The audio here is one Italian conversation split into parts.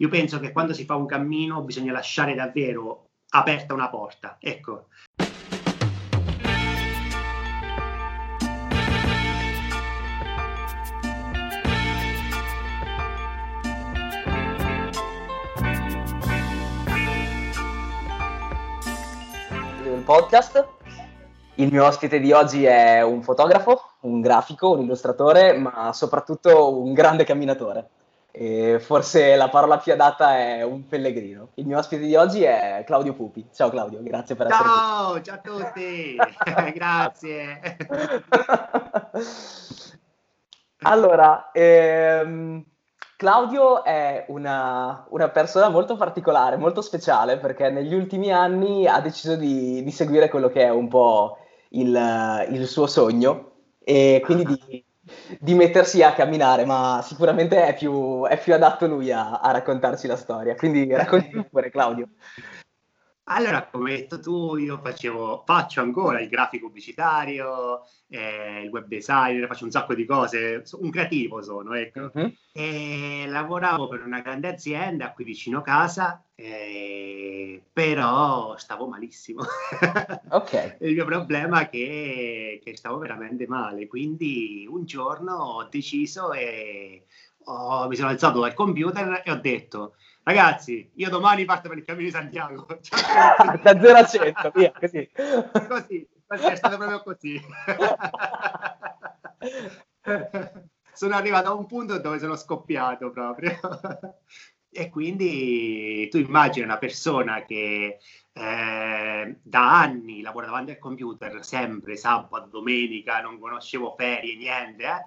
Io penso che quando si fa un cammino bisogna lasciare davvero aperta una porta. Ecco. podcast. Il mio ospite di oggi è un fotografo, un grafico, un illustratore, ma soprattutto un grande camminatore. E forse la parola più adatta è un pellegrino. Il mio ospite di oggi è Claudio Pupi. Ciao Claudio, grazie per essere ciao, qui. Ciao, ciao a tutti, grazie. allora, ehm, Claudio è una, una, persona molto particolare, molto speciale, perché negli ultimi anni ha deciso di, di seguire quello che è un po' il, il suo sogno e quindi di, di, mettersi a camminare, ma sicuramente è più, è più adatto lui a, a, raccontarci la storia. Quindi racconti pure, Claudio. Allora, come hai detto tu, io facevo, faccio ancora il grafico pubblicitario, eh, il web designer, faccio un sacco di cose, un creativo sono, ecco. Uh-huh. E lavoravo per una grande azienda qui vicino casa, eh, però stavo malissimo. ok. il mio problema è che, che, stavo veramente male, quindi un giorno ho deciso e ho, mi sono alzato dal computer e ho detto Ragazzi, io domani parto per il cammino di Santiago. da 0 a 100, via, così. Così, è stato proprio così. sono arrivato a un punto dove sono scoppiato proprio. e quindi tu immagini una persona che eh, da anni lavora davanti al computer, sempre sabato, domenica, non conoscevo ferie, niente, eh?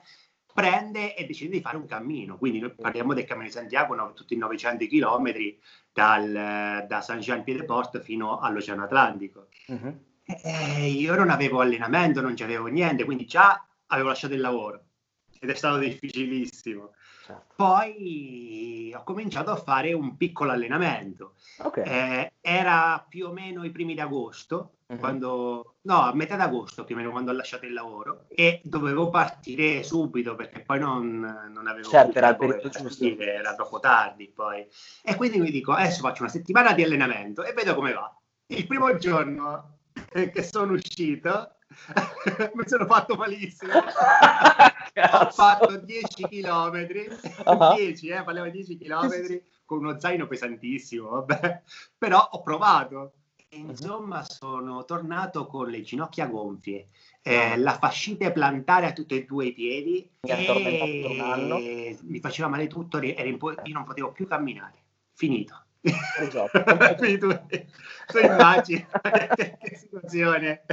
Prende e decide di fare un cammino. Quindi noi parliamo del cammino di Santiago, no, tutti i 900 km dal, da San Jean Piedeport fino all'Oceano Atlantico. Uh-huh. E io non avevo allenamento, non c'avevo niente, quindi già avevo lasciato il lavoro ed è stato difficilissimo. Certo. Poi ho cominciato a fare un piccolo allenamento. Okay. Eh, era più o meno i primi di agosto, uh-huh. quando, no, a metà d'agosto più o meno quando ho lasciato il lavoro e dovevo partire subito perché poi non, non avevo certo, era, era troppo tardi poi. E quindi mi dico, adesso faccio una settimana di allenamento e vedo come va. Il primo giorno che sono uscito mi sono fatto malissimo. ho fatto 10 km, uh-huh. 10, eh, parliamo di 10 km con uno zaino pesantissimo, vabbè. però ho provato. Insomma, sono tornato con le ginocchia gonfie, eh, la fascite plantare a tutti e due i piedi e mi faceva male tutto, io non potevo più camminare. Finito. Esatto. Quindi tu, tu immagini che, che situazione.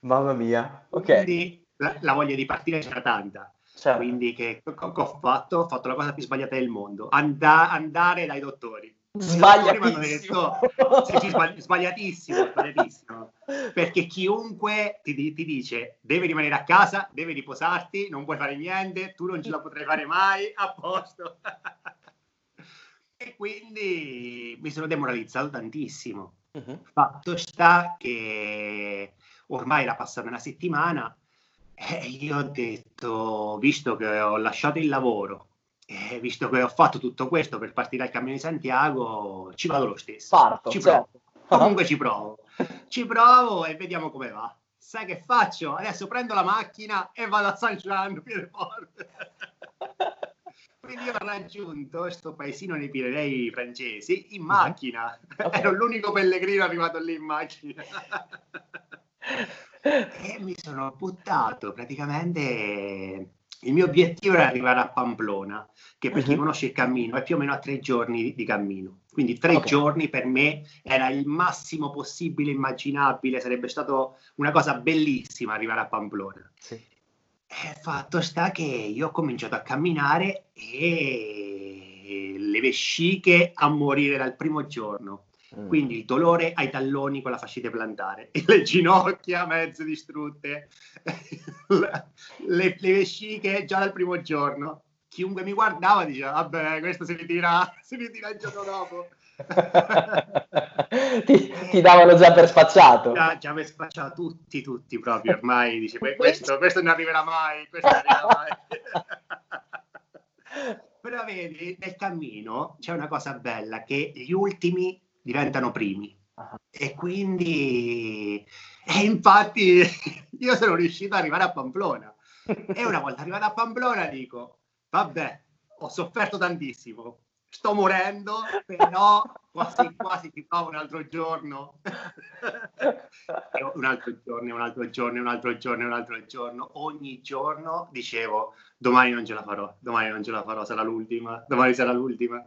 Mamma mia. Ok. Quindi la, la voglia di partire c'era tanta. Certo. Quindi che, che, ho fatto? Ho fatto la cosa più sbagliata del mondo. Anda, andare dai dottori. Sbagliatissimo. Detto, sì, sì, sbagliatissimo, sbagliatissimo. Perché chiunque ti, ti, dice devi rimanere a casa, devi riposarti, non puoi fare niente, tu non ce la potrai fare mai, a posto. e quindi mi sono demoralizzato tantissimo. Uh-huh. Fatto sta che ormai era passata una settimana e io ho detto, visto che ho lasciato il lavoro, e visto che ho fatto tutto questo per partire al Cammino di Santiago, ci vado lo stesso. Parto, ci certo. provo. Comunque ci provo. Ci provo e vediamo come va. Sai che faccio? Adesso prendo la macchina e vado a San Giovanni, Piedeport. Quindi io ho raggiunto questo paesino nei Pirenei francesi in mhm. macchina. Okay. Ero l'unico pellegrino arrivato lì in macchina. e mi sono buttato praticamente. Il mio obiettivo era arrivare a Pamplona, che per chi uh-huh. conosce il cammino è più o meno a tre giorni di cammino. Quindi tre okay. giorni per me era il massimo possibile immaginabile, sarebbe stato una cosa bellissima arrivare a Pamplona. Sì. Fatto sta che io ho cominciato a camminare e le vesciche a morire dal primo giorno. Mm. Quindi il dolore ai talloni con la fascite plantare, e le ginocchia mezze distrutte, le, le, vesciche già dal primo giorno. Chiunque mi guardava diceva, vabbè, questo si ritira, si ritira il giorno dopo. ti, ti, davano già per spacciato. Già, già per spacciato tutti, tutti proprio ormai. Dice, questo, questo non arriverà mai, questo non arriverà mai. Però vedi, nel cammino c'è una cosa bella, che gli ultimi diventano primi. Uh-huh. E quindi, e infatti, io sono riuscito ad arrivare a Pamplona. e una volta arrivato a Pamplona dico, vabbè, ho sofferto tantissimo, sto morendo, però quasi quasi ti fa un altro giorno. un altro giorno, un altro giorno, un altro giorno, un altro giorno. Ogni giorno dicevo, domani non ce la farò, domani non ce la farò, sarà l'ultima, domani sarà l'ultima.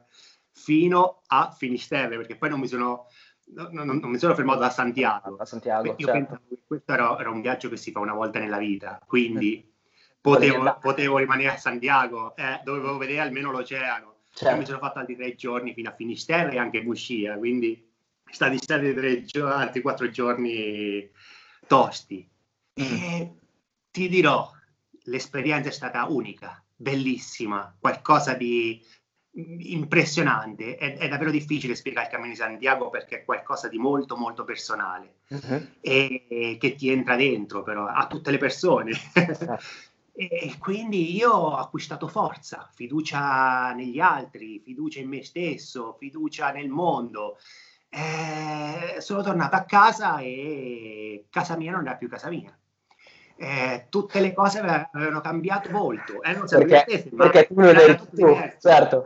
Fino a Finisterre, perché poi non mi sono... Non, non, mi sono fermato a Santiago. A Santiago Io certo. pensavo che questo era, era, un viaggio che si fa una volta nella vita, quindi potevo, potevo rimanere a Santiago, eh, dovevo vedere almeno l'oceano Certo. mi sono fatto altri tre giorni fino a Finisterre e anche Muscia, quindi stati stati tre giorni, altri quattro giorni tosti. Mm. E ti dirò, l'esperienza è stata unica, bellissima, qualcosa di impressionante. È, è, davvero difficile spiegare il Cammino di Santiago perché è qualcosa di molto molto personale uh-huh. e, e, che ti entra dentro però a tutte le persone. Certo. E quindi io ho acquistato forza, fiducia negli altri, fiducia in me stesso, fiducia nel mondo. Eh, sono tornato a casa e casa mia non era più casa mia. Eh, tutte le cose avevano cambiato molto. Eh, non perché, stesse, perché tu non eri tu, certo.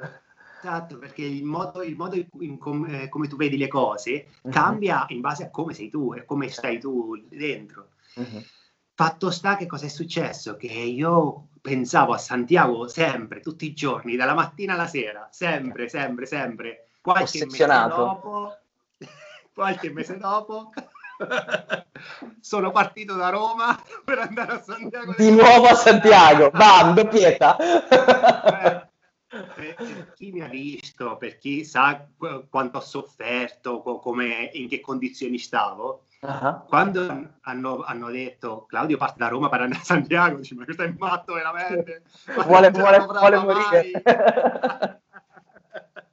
Esatto, perché il modo, il modo in com, eh, come tu vedi le cose uh-huh. cambia in base a come sei tu e come stai tu dentro. Uh-huh. Fatto sta che cosa è successo? Che io pensavo a Santiago sempre, tutti i giorni, dalla mattina alla sera, sempre, sempre, sempre. Qualche mese dopo, qualche mese dopo sono partito da Roma per andare a Santiago. Di nuovo a Santiago, bam, doppietta. Eh, per chi mi ha visto, per chi sa quanto ho sofferto, come, in che condizioni stavo, Uh-huh. Quando hanno, hanno, detto Claudio parte da Roma per andare a Santiago, dici, ma questo è matto veramente? vuole, vuole, vuole morire.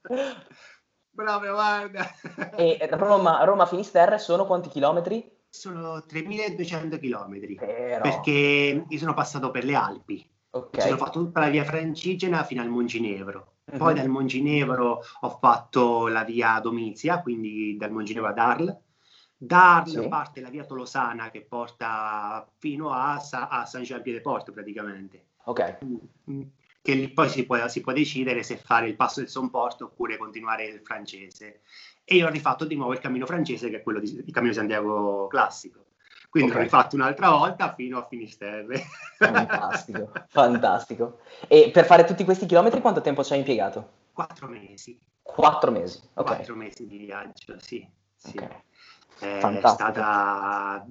Proprio, guarda. E Roma, Roma Finisterre sono quanti chilometri? Sono 3200 chilometri. Perché io sono passato per le Alpi. Okay. Sono fatto tutta la via Francigena fino al Monginevro. Uh-huh. Poi dal Monginevro ho fatto la via Domizia, quindi dal Monginevro ad Arles da Arles sì. parte la via Tolosana che porta fino a, a San Jean Pied de Port praticamente. Ok. Che lì poi si può, si può, decidere se fare il passo del Son Porto oppure continuare il francese. E io ho rifatto di nuovo il cammino francese che è quello di, il cammino Santiago classico. Quindi okay. l'ho rifatto un'altra volta fino a Finisterre. Fantastico, fantastico. E per fare tutti questi chilometri quanto tempo ci hai impiegato? Quattro mesi. Quattro mesi, ok. Quattro mesi di viaggio, sì. sì. Okay. È stata,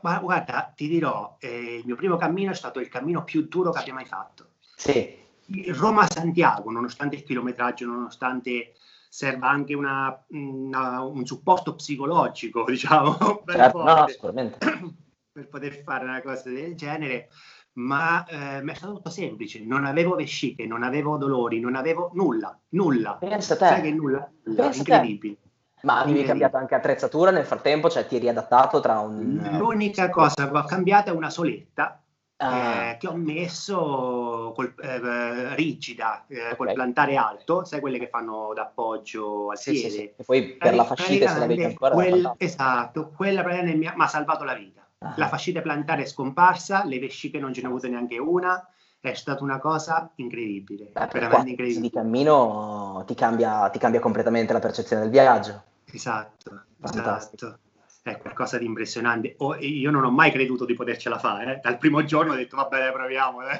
ma guarda, ti dirò, eh, il mio primo cammino è stato il cammino più duro che abbia mai fatto. Sì. Roma-Santiago, nonostante il chilometraggio, nonostante serva anche una, una, un supporto psicologico, diciamo, per, certo, no, sicuramente. per poter fare una cosa del genere, ma eh, mi è stato tutto semplice, non avevo vesciche, non avevo dolori, non avevo nulla, nulla. Pensa te. Sai che nulla, nulla incredibile. Te. Ma avevi cambiato anche attrezzatura nel frattempo? Cioè ti eri adattato tra un... L'unica cosa che ho cambiato è una soletta ah. eh, che ho messo col, eh, rigida, eh, okay. col plantare alto, sai quelle che fanno d'appoggio al sì, piede. Sì, sì. E poi per la fascite se l'avevi ancora... Quel, esatto, quella praticamente mi ha salvato la vita. Ah. La fascite plantare è scomparsa, le vesciche non ce ne ho avute neanche una è stata una cosa incredibile, Beh, veramente incredibile. di cammino ti cambia, ti cambia completamente la percezione del viaggio. Esatto, esatto. È qualcosa di impressionante. Oh, io non ho mai creduto di potercela fare. Eh. Dal primo giorno ho detto, va bene, proviamo.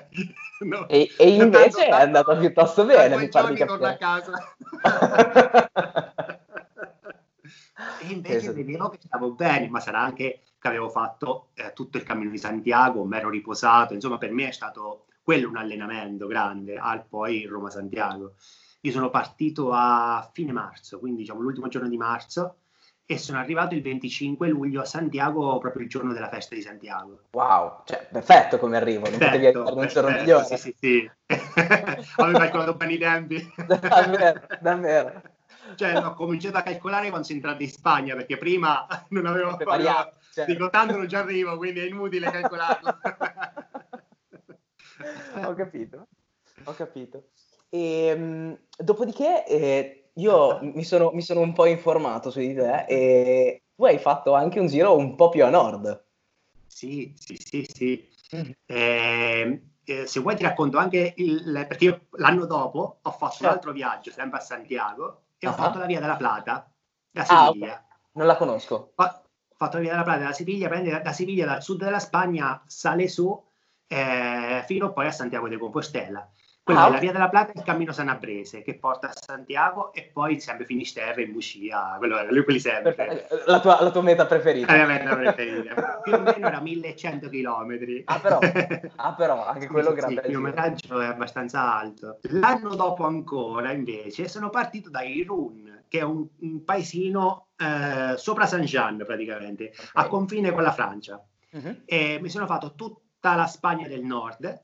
No. E, e, invece tanto, è andata piuttosto bene. Mi giorni torno a casa. e invece esatto. vedevo che stavo bene, ma sarà anche che avevo fatto eh, tutto il cammino di Santiago, mi ero riposato. Insomma, per me è stato quello un allenamento grande, al poi Roma-Santiago. Io sono partito a fine marzo, quindi diciamo l'ultimo giorno di marzo, e sono arrivato il 25 luglio a Santiago, proprio il giorno della festa di Santiago. Wow, cioè perfetto come arrivo, non potevi arrivare un giorno migliore. Sì, sì, sì. Avevo calcolato bene i tempi. davvero, davvero. Cioè, ho cominciato a calcolare quando sono entrato in Spagna, perché prima non avevo... Proprio... Cioè. Dico, tanto non ci arrivo, quindi è inutile calcolarlo. ho capito, ho capito. E, ehm, dopodiché eh, io mi sono, mi sono, un po' informato su di te e tu hai fatto anche un giro un po' più a nord. Sì, sì, sì, sì. Mm. Eh, eh, se vuoi ti racconto anche il... perché io l'anno dopo ho fatto certo. un altro viaggio, sempre a Santiago, e uh-huh. ho fatto la Via della Plata, da Siviglia. Ah, okay. Non la conosco. Ho, fatto la Via della Plata da Siviglia, prende da Siviglia, dal sud della Spagna, sale su eh, fino poi a Santiago de Compostela. Quella ah, è la Via della Plata e il Cammino Sanabrese che porta a Santiago e poi sempre Finisterre in Bucia, quello, quelli sempre. La tua, la tua meta preferita. La mia meta preferita. Più o meno era 1100 km. Ah però, ah, però anche quello sì, grande. Sì, il chilometraggio è abbastanza alto. L'anno dopo ancora invece sono partito da Irun, che è un, un paesino eh, sopra Saint-Jean praticamente, okay. a confine con la Francia. Uh-huh. E mi sono fatto tutta la Spagna del nord.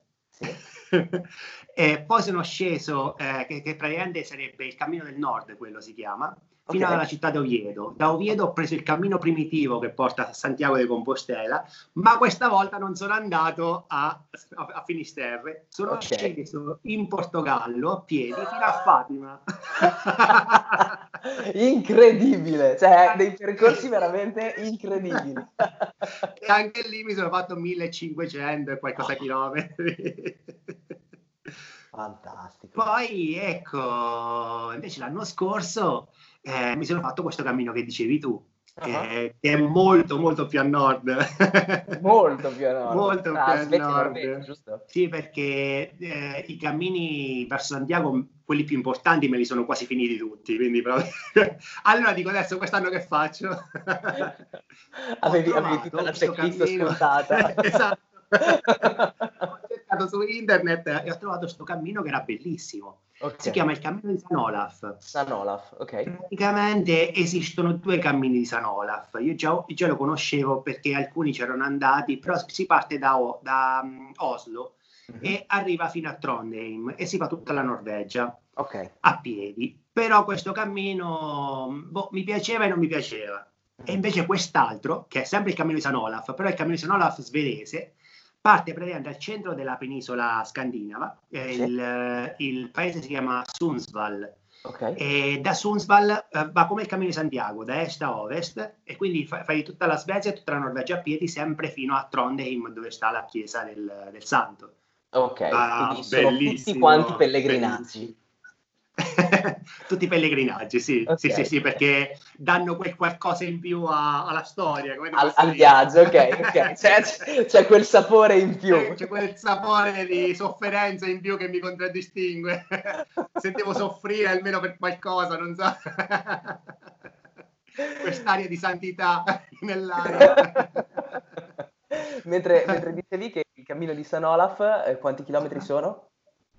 E poi sono sceso, eh, che, che, praticamente sarebbe il cammino del nord, quello si chiama, fino okay. alla città di Oviedo. Da Oviedo ho preso il cammino primitivo che porta a Santiago de Compostela, ma questa volta non sono andato a, a, a Finisterre, sono okay. sceso in Portogallo a piedi fino a Fatima. Incredibile, cioè dei percorsi veramente incredibili. e anche lì mi sono fatto 1500 e qualcosa chilometri. Fantastico. Poi ecco, invece l'anno scorso eh, mi sono fatto questo cammino che dicevi tu, uh-huh. che, è molto molto più a nord. molto più a nord. molto ah, più a nord. Norvegia, sì, perché eh, i cammini verso Santiago, quelli più importanti, me li sono quasi finiti tutti. Quindi proprio... allora dico adesso quest'anno che faccio? avevi, avevi tutta la checklist spuntata. esatto cercato su internet e ho trovato questo cammino che era bellissimo. Okay. Si chiama il cammino di San Olaf. San Olaf, ok. Praticamente esistono due cammini di San Olaf. Io già, già lo conoscevo perché alcuni c'erano andati, però si parte da, da um, Oslo mm-hmm. e arriva fino a Trondheim e si fa tutta la Norvegia okay. a piedi. Però questo cammino boh, mi piaceva e non mi piaceva. E mm-hmm. invece quest'altro, che è sempre il cammino di San Olaf, però è il cammino di San Olaf svedese, parte praticamente al centro della penisola scandinava, eh, sì. il, il, paese si chiama Sundsvall. Okay. E da Sundsvall eh, va come il cammino di Santiago, da est a ovest, e quindi fai, fai tutta la Svezia e tutta la Norvegia a piedi, sempre fino a Trondheim, dove sta la chiesa del, del santo. Ok, ah, quindi sono tutti quanti pellegrinaggi. Bellissimo. Tutti i pellegrinaggi, sì, okay. sì, sì, sì, perché danno quel qualcosa in più a, alla storia. Al, al viaggio, ok, ok. C'è, c'è, quel sapore in più. C'è, quel sapore di sofferenza in più che mi contraddistingue. Sentivo soffrire almeno per qualcosa, non so. Quest'aria di santità nell'aria. mentre, mentre dicevi che il cammino di San Olaf, eh, quanti chilometri sono?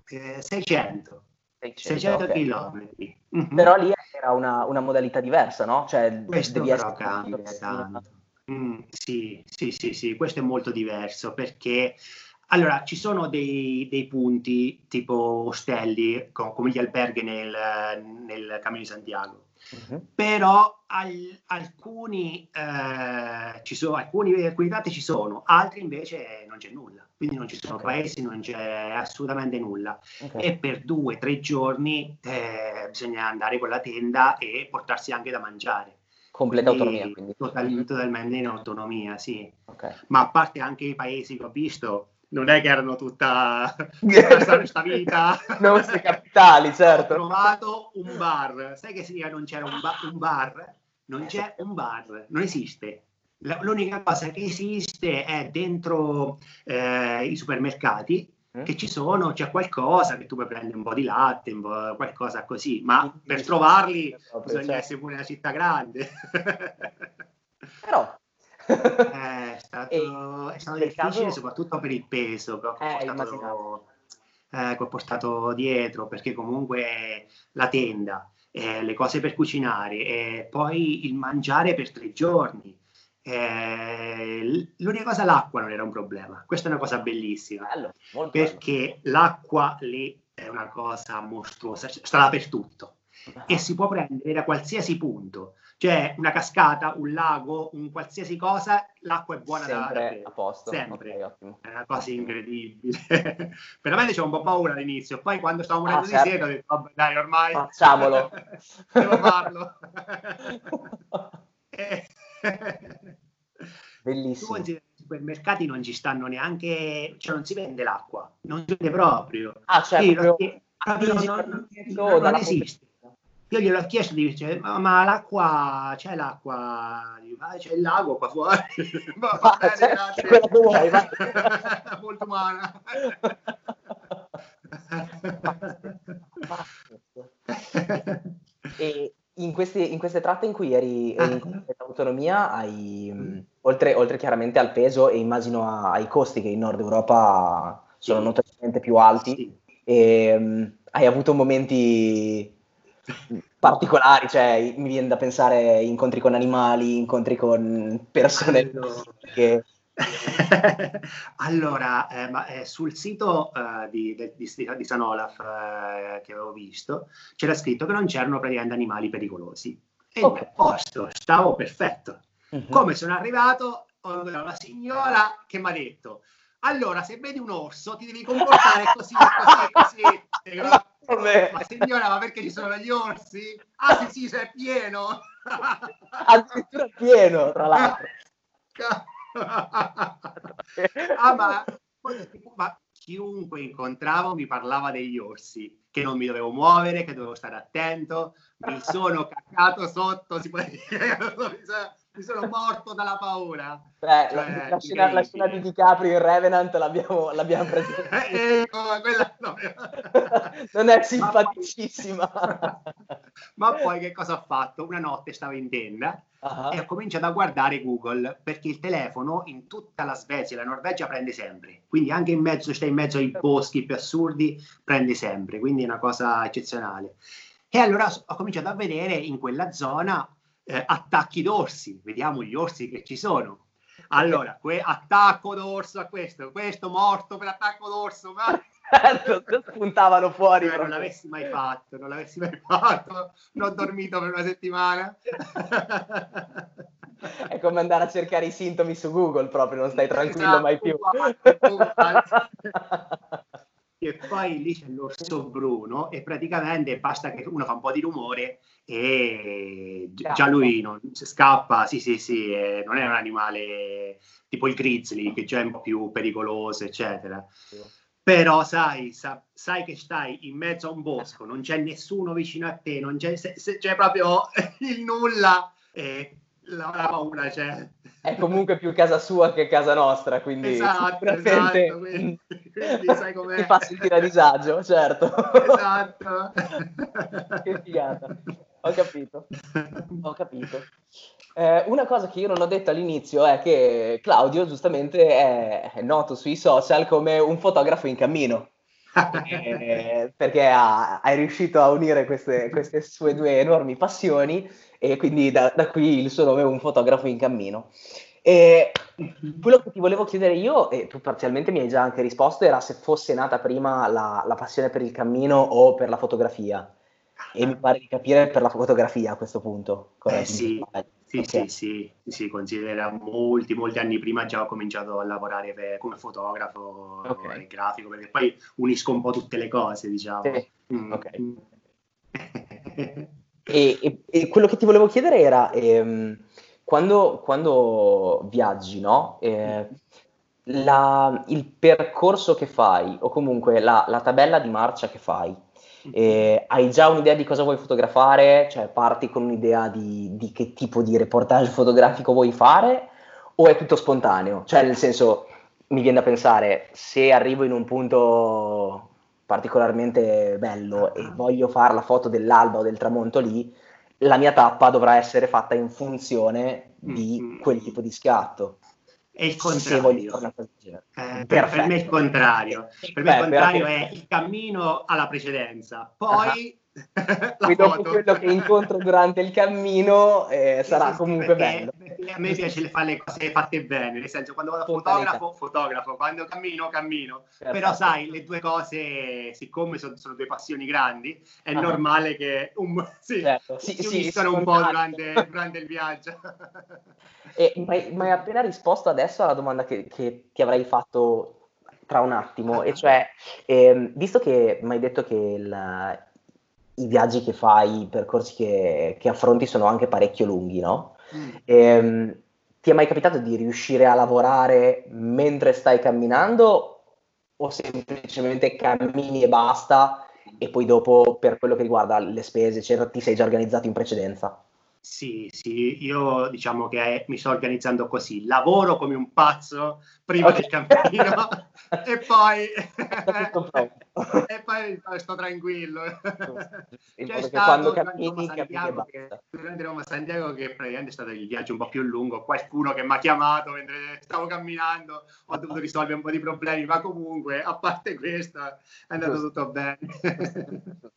Eh, 600. 600, km. Mm-hmm. Però lì era una, una, modalità diversa, no? Cioè, questo devi però cambia tanto. Mm, sì, sì, sì, sì, questo è molto diverso perché allora ci sono dei, dei punti tipo ostelli come gli alberghi nel, nel Cammino di Santiago Uh-huh. Però al, alcuni, eh, ci sono, alcuni, alcuni dati ci sono, altri invece non c'è nulla. Quindi non ci sono okay. paesi, non c'è assolutamente nulla. Okay. E per due, tre giorni eh, bisogna andare con la tenda e portarsi anche da mangiare. Completa quindi, autonomia. Quindi. Total, totalmente in autonomia, sì. Okay. Ma a parte anche i paesi che ho visto, non è che erano tutta questa vita. Nostri capitali, certo. Ho trovato un bar. Sai che significa non c'era un, ba- un bar? Non c'è un bar, non esiste. l'unica cosa che esiste è dentro eh, i supermercati eh? che ci sono, c'è qualcosa che tu puoi prendere un po' di latte, un po' qualcosa così, ma per trovarli bisogna certo. essere pure una città grande. Però è stato, è stato difficile caso... soprattutto per il peso che ho, eh, portato, eh, che ho portato dietro, perché comunque la tenda, eh, le cose per cucinare e poi il mangiare per tre giorni. Eh, l'unica cosa, l'acqua non era un problema. Questa è una cosa bellissima bello, perché bello. l'acqua lì è una cosa mostruosa, sta dappertutto e si può prendere da qualsiasi punto. Cioè una cascata, un lago, un qualsiasi cosa, l'acqua è buona Sempre da bere. a posto. Sempre. Okay, è una cosa incredibile. Veramente c'è un po' paura all'inizio. Poi quando stavo morendo Ah, di certo. sete ho detto, vabbè dai, ormai... Facciamolo. Devo farlo. Tu Bellissimo. che i supermercati non ci stanno neanche, cioè non si vende l'acqua, non si vende proprio. Ah, cioè, Sì, proprio proprio non, non- non dalla esiste. Io glielo ho chiesto, dice, ma, ma l'acqua, c'è l'acqua, "Ah, c'è il lago qua fuori. Va Ah, bene, c'è- grazie. c'è quella che vuoi, vai. Molto umana. E in, questi- in queste tratte in cui eri, eri in Ah. autonomia, hai, mh, oltre, oltre chiaramente al peso e immagino a- ai costi che in Nord Europa sono Sì. notoriamente più alti, Sì. e, mh, hai avuto momenti particolari, cioè mi viene da pensare incontri con animali, incontri con persone Allora. che... allora, eh, ma, eh, sul sito eh, di, di, di San Olaf eh, che avevo visto c'era scritto che non c'erano praticamente animali pericolosi. E Ok. a posto, stavo perfetto. Mhm. Come sono arrivato, ho una signora che mi ha detto: Allora, se vedi un orso, ti devi comportare così, così, così. Dico, Ma signora, ma perché ci sono gli orsi? Ah, sì, sì, c'è pieno. Addirittura pieno, tra l'altro. ah, ma, ma chiunque incontravo mi parlava degli orsi, che non mi dovevo muovere, che dovevo stare attento. Mi sono caccato sotto, si può dire. mi, sono, morto dalla paura. Beh, Cioè, la, scena, la scena di. DiCaprio in Revenant l'abbiamo, l'abbiamo presa. ecco, quella no. non è simpaticissima. Ma poi che cosa ho fatto? Una notte stavo in tenda Ah, e ho cominciato a guardare Google perché il telefono in tutta la Svezia e la Norvegia prende sempre. Quindi anche in mezzo, stai in mezzo ai boschi più assurdi, prende sempre. Quindi è una cosa eccezionale. E allora ho cominciato a vedere in quella zona eh, attacchi d'orsi. Vediamo gli orsi che ci sono. Allora, que- attacco d'orso a questo, questo morto per attacco d'orso. Ma... spuntavano fuori. Cioè, non l'avessi mai fatto, non l'avessi mai fatto, non ho dormito per una settimana. È come andare a cercare i sintomi su Google proprio, non stai tranquillo Esatto, mai più. uguale. E poi lì c'è l'orso bruno e praticamente basta che uno fa un po' di rumore e gi- già lui non scappa, sì sì sì, eh, non è un animale tipo il grizzly che già è un po' più pericoloso eccetera. Però sai, sa- sai che stai in mezzo a un bosco, non c'è nessuno vicino a te, non c'è, se- se- c'è proprio il nulla e la, paura c'è. È comunque più casa sua che casa nostra, quindi Esatto, sicuramente esatto, quindi- quindi sai com'è. ti fa sentire a disagio, certo. Esatto. che figata. Ho capito. Ho capito. Eh, una cosa che io non ho detto all'inizio è che Claudio giustamente è, è noto sui social come un fotografo in cammino. Eh, perché ha, è riuscito a unire queste, queste sue due enormi passioni e quindi da, da qui il suo nome è un fotografo in cammino. E quello che ti volevo chiedere io, e tu parzialmente mi hai già anche risposto, era se fosse nata prima la, la passione per il cammino o per la fotografia. E mi pare di capire per la fotografia a questo punto. Eh sì, sì, Ok. sì, sì, sì, considera molti, molti anni prima già ho cominciato a lavorare per- come fotografo Ok. e grafico, perché poi unisco un po' tutte le cose, diciamo. Sì, Mm. ok. E, e- quello che ti volevo chiedere era, ehm, quando, quando viaggi, no? Eh, la- il percorso che fai, o comunque la, la tabella di marcia che fai, eh, hai già un'idea di cosa vuoi fotografare? Cioè parti con un'idea di, di che tipo di reportage fotografico vuoi fare? O è tutto spontaneo? Cioè nel senso, mi viene da pensare, se arrivo in un punto particolarmente bello e voglio fare la foto dell'alba o del tramonto lì, la mia tappa dovrà essere fatta in funzione di Mm. quel tipo di scatto. È il contrario. Eh, per, per me è il contrario. Per me il contrario è il cammino alla precedenza, poi la Poi dopo foto. quello che incontro durante il cammino eh, sarà comunque perché- bello. perché a me piace fare le cose fatte bene, nel senso quando vado a fotografo, fotografo, quando cammino, cammino. Certo. Però sai, le due cose, siccome sono, sono due passioni grandi, è ah. normale che un, sì, certo. sì, si uniscano sì, un po' durante, durante, il viaggio. E, ma, ma, hai appena risposto adesso alla domanda che, che ti avrei fatto tra un attimo, e cioè, ehm, visto che mi hai detto che il, i viaggi che fai, i percorsi che, che, affronti sono anche parecchio lunghi, no? Mm. Ehm, ti è mai capitato di riuscire a lavorare mentre stai camminando o semplicemente cammini e basta e poi dopo per quello che riguarda le spese eccetera ti sei già organizzato in precedenza? Sì, sì, io diciamo che mi sto organizzando così, lavoro come un pazzo prima okay. del cammino e poi, e poi sto tranquillo. C'è stato cammini, Santiago, che, durante Roma Santiago che praticamente è stato il viaggio un po' più lungo, qualcuno che mi ha chiamato mentre stavo camminando, ho dovuto risolvere un po' di problemi, ma comunque a parte questo è andato tutto bene.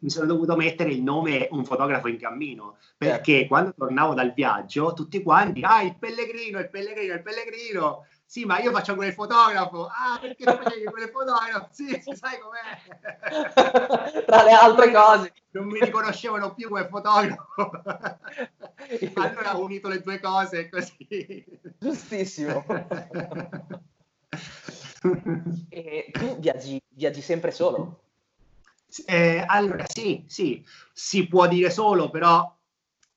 mi sono dovuto mettere il nome un fotografo in cammino perché certo. quando tornavo dal viaggio tutti quanti ah il pellegrino il pellegrino il pellegrino sì ma io faccio quel fotografo. Ah perché tu fai quel fotografo? Sì sai com'è. Tra le altre cose. non mi riconoscevano più come fotografo. Allora ho unito le due cose così. Giustissimo. E tu viaggi, viaggi sempre solo eh, allora, sì, sì, si può dire solo, però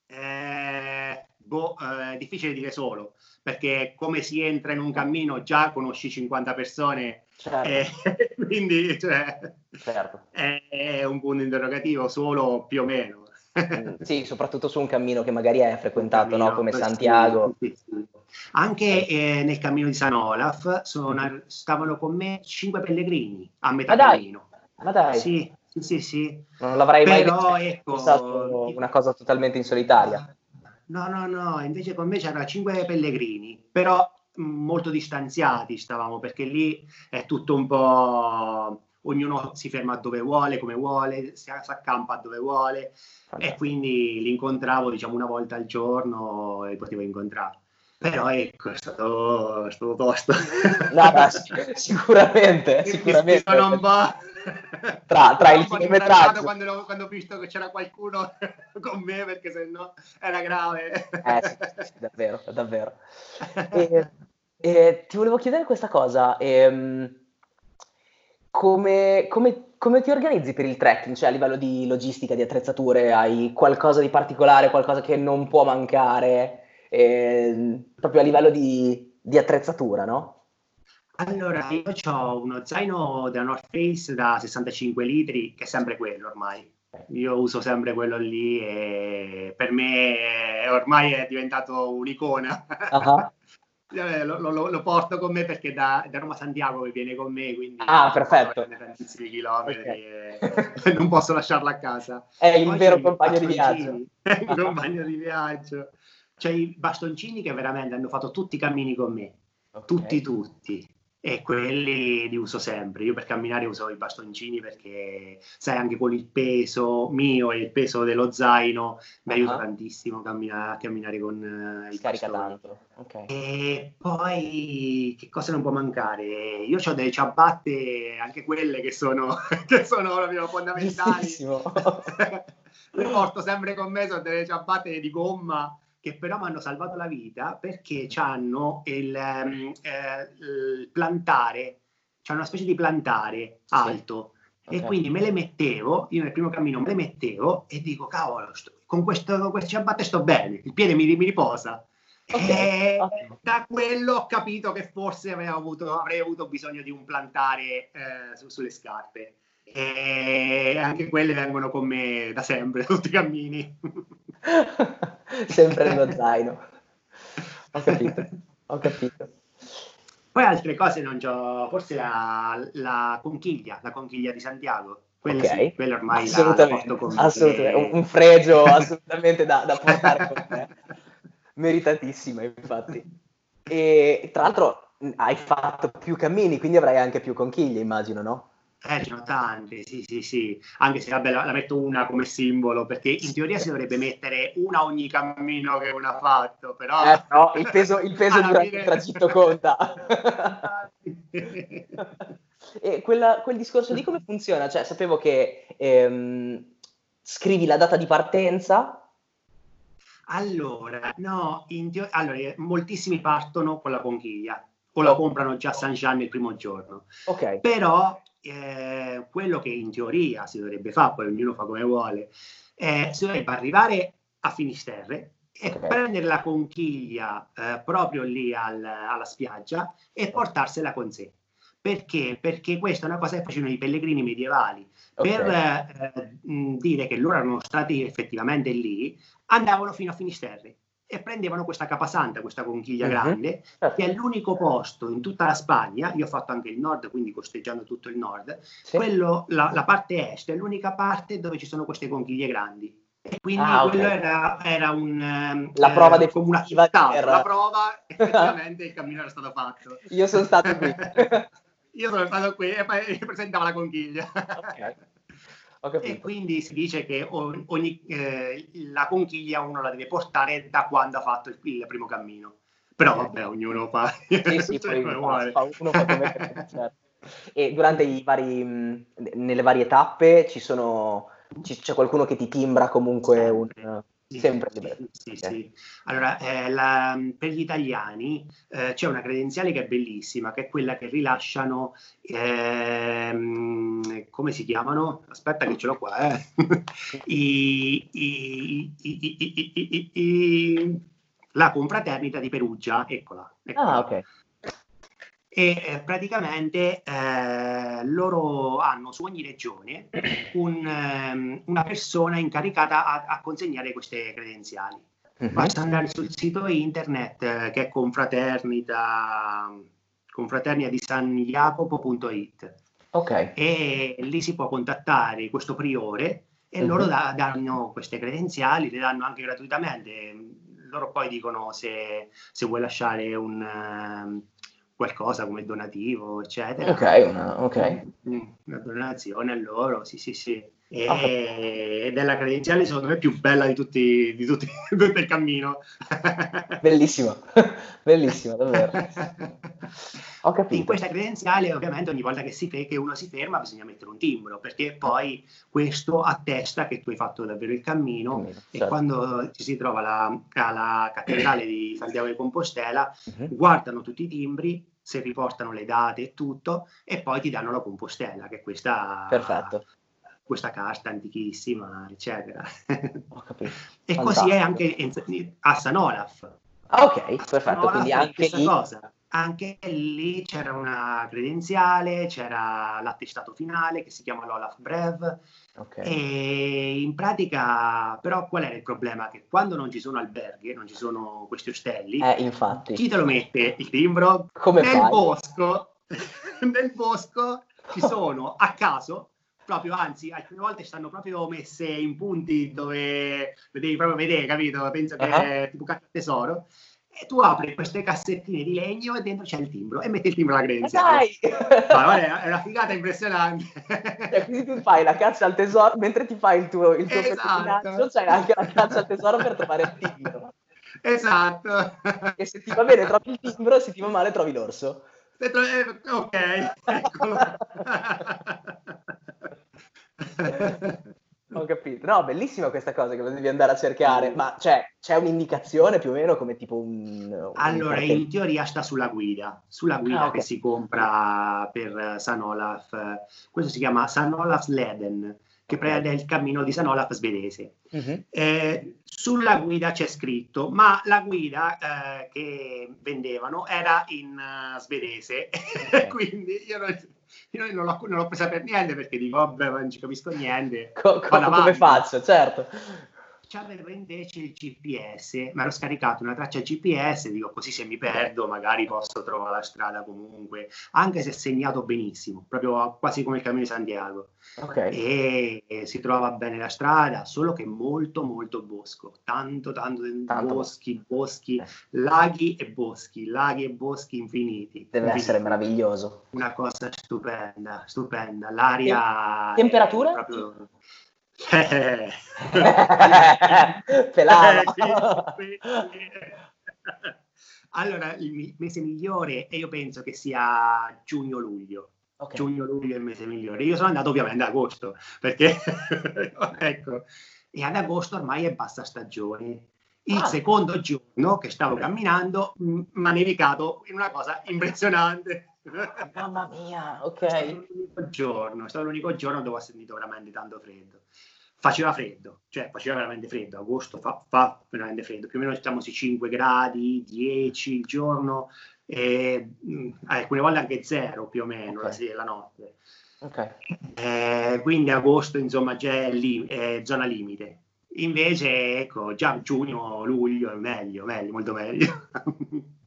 eh, boh, eh, è difficile dire solo, perché come si entra in un cammino già conosci 50 persone, certo. eh, quindi cioè, certo. è, è, un punto interrogativo solo più o meno. Mm, sì, soprattutto su un cammino che magari è frequentato, cammino, no? come Santiago. Sì, sì. Anche eh, nel cammino di San Olaf sono, stavano con me cinque pellegrini a metà Ma cammino. Ma dai. Sì, sì, sì, sì. Non l'avrei Però, mai ecco, pensato una cosa totalmente in solitaria. No, no, no, invece con me c'erano cinque pellegrini, però molto distanziati stavamo, perché lì è tutto un po'... Ognuno si ferma dove vuole, come vuole, si accampa dove vuole Fantastico. e quindi li incontravo diciamo una volta al giorno e potevo incontrare. Però ecco, è stato, è stato tosto. No, no, sicuramente, sicuramente. Sono un po' tra, tra il chilometraggio. quando, lo, quando, ho visto che c'era qualcuno con me perché se no era grave. Eh, sì, sì, davvero davvero. E, e, ti volevo chiedere questa cosa ehm, come, come, come, ti organizzi per il trekking? Cioè a livello di logistica di attrezzature hai qualcosa di particolare qualcosa che non può mancare? Ehm, proprio a livello di, di attrezzatura no? Allora, io ho uno zaino della North Face da 65 litri, che è sempre quello ormai. Io uso sempre quello lì e per me ormai è diventato un'icona. Uh-huh. lo, lo, lo, porto con me perché da, da, Roma Santiago viene con me, quindi ah, perfetto. tantissimi chilometri okay. e non posso lasciarlo a casa. È il Poi vero compagno di viaggio. È il compagno di viaggio. C'è i bastoncini che veramente hanno fatto tutti i cammini con me. Okay. Tutti, tutti e quelli li uso sempre. Io per camminare uso i bastoncini perché, sai, anche con il peso mio e il peso dello zaino mi uh-huh. aiuta tantissimo a camminare, a camminare con uh, il Scarica tanto. Okay. E poi che cosa non può mancare? Io ho delle ciabatte, anche quelle che sono, che sono proprio fondamentali. Le porto sempre con me, sono delle ciabatte di gomma che però mi hanno salvato la vita perché hanno il, um, eh, il plantare, c'è una specie di plantare alto. Sì. Okay. E quindi me le mettevo, io nel primo cammino me le mettevo e dico, cavolo, sto, con, questo, con ciabatte sto bene, il piede mi, mi riposa. Okay. E da quello ho capito che forse avuto, avrei avuto bisogno di un plantare eh, su, sulle scarpe. E anche quelle vengono con me da sempre, tutti i cammini. sempre nello zaino. Ho capito, ho capito. Poi altre cose non c'ho, forse la, la conchiglia, la conchiglia di Santiago. Quella, okay. sì, quella ormai assolutamente, la, la assolutamente. Un, un fregio assolutamente da, da portare con te. Meritatissima, infatti. E tra l'altro hai fatto più cammini, quindi avrai anche più conchiglie, immagino, no? Eh, ce ne tante, sì, sì, sì. Anche se vabbè, la, la, metto una come simbolo, perché in teoria si dovrebbe mettere una ogni cammino che uno ha fatto, però... Eh, no, il peso, il peso durante fine... il tragitto conta. e quella, quel discorso lì come funziona? Cioè, sapevo che ehm, scrivi la data di partenza, allora, no, teo- allora, moltissimi partono con la conchiglia o la comprano già a San Gian il primo giorno. Ok. Però eh, quello che in teoria si dovrebbe fare, poi ognuno fa come vuole, eh, si dovrebbe arrivare a Finisterre e okay. prendere la conchiglia eh, proprio lì al, alla spiaggia e portarsela con sé. Perché? Perché questa è una cosa che facevano i pellegrini medievali. Okay. Per eh, dire che loro erano stati effettivamente lì, andavano fino a Finisterre e prendevano questa capasanta, questa conchiglia uh-huh. grande, certo. che è l'unico posto in tutta la Spagna, io ho fatto anche il nord, quindi costeggiando tutto il nord, sì. quello, la, la, parte est è l'unica parte dove ci sono queste conchiglie grandi. E quindi ah, quello okay. era, era, un... Ehm, la eh, prova definitiva per... La prova, effettivamente il cammino era stato fatto. Io sono stato qui. io sono stato qui e poi presentava la conchiglia. Okay. E quindi si dice che ogni, eh, la conchiglia uno la deve portare da quando ha fatto il, il primo cammino. Però vabbè, ognuno fa, sì, sì, poi fa, uno fa come certo. E durante i vari, nelle varie tappe ci sono, c'è qualcuno che ti timbra comunque un... Sì, sempre sì, sì, sì. Allora, eh, la, per gli italiani eh, c'è una credenziale che è bellissima, che è quella che rilasciano, ehm, come si chiamano? Aspetta che ce l'ho qua, eh. I, i, i, la confraternita di Perugia, eccola. eccola. Ah, ok e eh, praticamente eh, loro hanno su ogni regione un, um, una persona incaricata a, a, consegnare queste credenziali. Uh-huh. Basta andare sul sito internet eh, che è confraternita, confraternita di San Jacopo.it okay. e lì si può contattare questo priore e uh-huh. loro da, danno queste credenziali, le danno anche gratuitamente. Loro poi dicono se, se vuoi lasciare un... Uh, qualcosa come donativo, eccetera. Ok, una, okay. Mm, una donazione a loro, sì, sì, sì. E, oh. Ed è la credenziale, secondo me, più bella di tutti, di tutti il cammino. Bellissima, bellissima, davvero. Ho capito. In questa credenziale, ovviamente, ogni volta che, si, che uno si ferma, bisogna mettere un timbro, perché poi questo attesta che tu hai fatto davvero il cammino. e certo. quando ci si trova alla, alla cattedrale di Santiago di Compostela, uh-huh. guardano tutti i timbri se riportano le date e tutto, e poi ti danno la compostella, che è questa, Perfetto. questa carta antichissima, eccetera. Ho capito. e Fantastico. così è anche a San Olaf. Ah, ok, perfetto, quindi anche lì... cosa anche lì c'era una credenziale, c'era l'attestato finale che si chiama l'Olaf Brev. Okay. E in pratica, però, qual è il problema? Che quando non ci sono alberghi, non ci sono questi ostelli, eh, infatti. chi te lo mette il timbro? Come nel fai? bosco, nel bosco ci sono a caso proprio, anzi, alcune volte stanno proprio messe in punti dove le devi proprio vedere, capito? Penso che uh-huh. è tipo caccia tesoro e tu apri queste cassettine di legno e dentro c'è il timbro e metti il timbro alla credenziale. Dai! Ma guarda, è una figata impressionante. E quindi tu fai la caccia al tesoro, mentre ti fai il tuo, il tuo esatto. c'è anche la caccia al tesoro per trovare il timbro. Esatto. E se ti va bene trovi il timbro, se ti va male trovi l'orso. Eh, ok, eccolo. Ho capito. No, bellissima questa cosa che devi andare a cercare, ma cioè, c'è un'indicazione più o meno come tipo un... un allora, cartello. in teoria sta sulla guida, sulla guida ah, okay. che si compra per San Olaf. Questo si chiama San Olaf Leden, che prevede il cammino di San Olaf svedese. Uh-huh. Eh, sulla guida c'è scritto, ma la guida eh, che vendevano era in uh, svedese, okay. quindi io non io non l'ho, non l'ho, presa per niente perché dico, vabbè, non ci capisco niente. Co- co- come faccio, certo. C'avevo invece il GPS, mi ero scaricato una traccia GPS, dico così se mi perdo magari posso trovare la strada comunque, anche se segnato benissimo, proprio quasi come il cammino di Santiago. Okay. E, e, si trova bene la strada, solo che molto molto bosco, tanto tanto, tanto. boschi, boschi, eh. laghi e boschi, laghi e boschi infiniti. Deve infiniti. essere meraviglioso. Una cosa stupenda, stupenda. L'aria... Temperatura? Proprio Pelava. allora, il mese migliore e io penso che sia giugno-luglio. Okay. Giugno-luglio è il mese migliore. Io sono andato ovviamente ad agosto, perché ecco, e ad agosto ormai è bassa stagione. Il ah. secondo giorno che stavo camminando mi ha nevicato in una cosa impressionante. Mamma mia, ok. È stato l'unico giorno, è stato l'unico giorno dove ho sentito veramente tanto freddo faceva freddo, cioè faceva veramente freddo, agosto fa, fa veramente freddo, più o meno stiamo sui 5 gradi, 10 il giorno, e, mh, alcune volte anche 0 più o meno okay. la sera e la notte. Okay. Eh, quindi agosto insomma già è, li, è zona limite. Invece ecco, già giugno, luglio è meglio, meglio, molto meglio.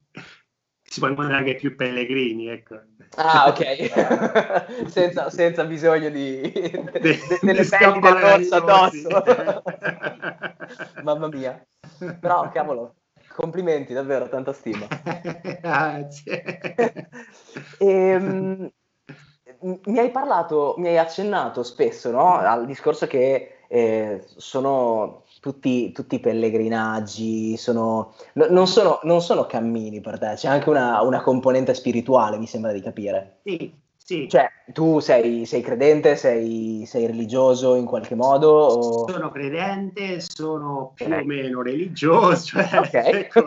si può incontrare anche più pellegrini, ecco. Ah, ok. senza, senza, bisogno di, de, de, delle pelli dell'orso addosso. Mamma mia. Però, cavolo, complimenti, davvero, tanta stima. Grazie. ehm, mi hai parlato, mi hai accennato spesso no? al discorso che eh, sono tutti, tutti pellegrinaggi, sono, no, non, sono, non, sono, cammini per te, c'è anche una, una, componente spirituale, mi sembra di capire. Sì, sì. Cioè, tu sei, sei credente, sei, sei, religioso in qualche modo? O... Sono credente, sono più o meno religioso, cioè, okay. ecco,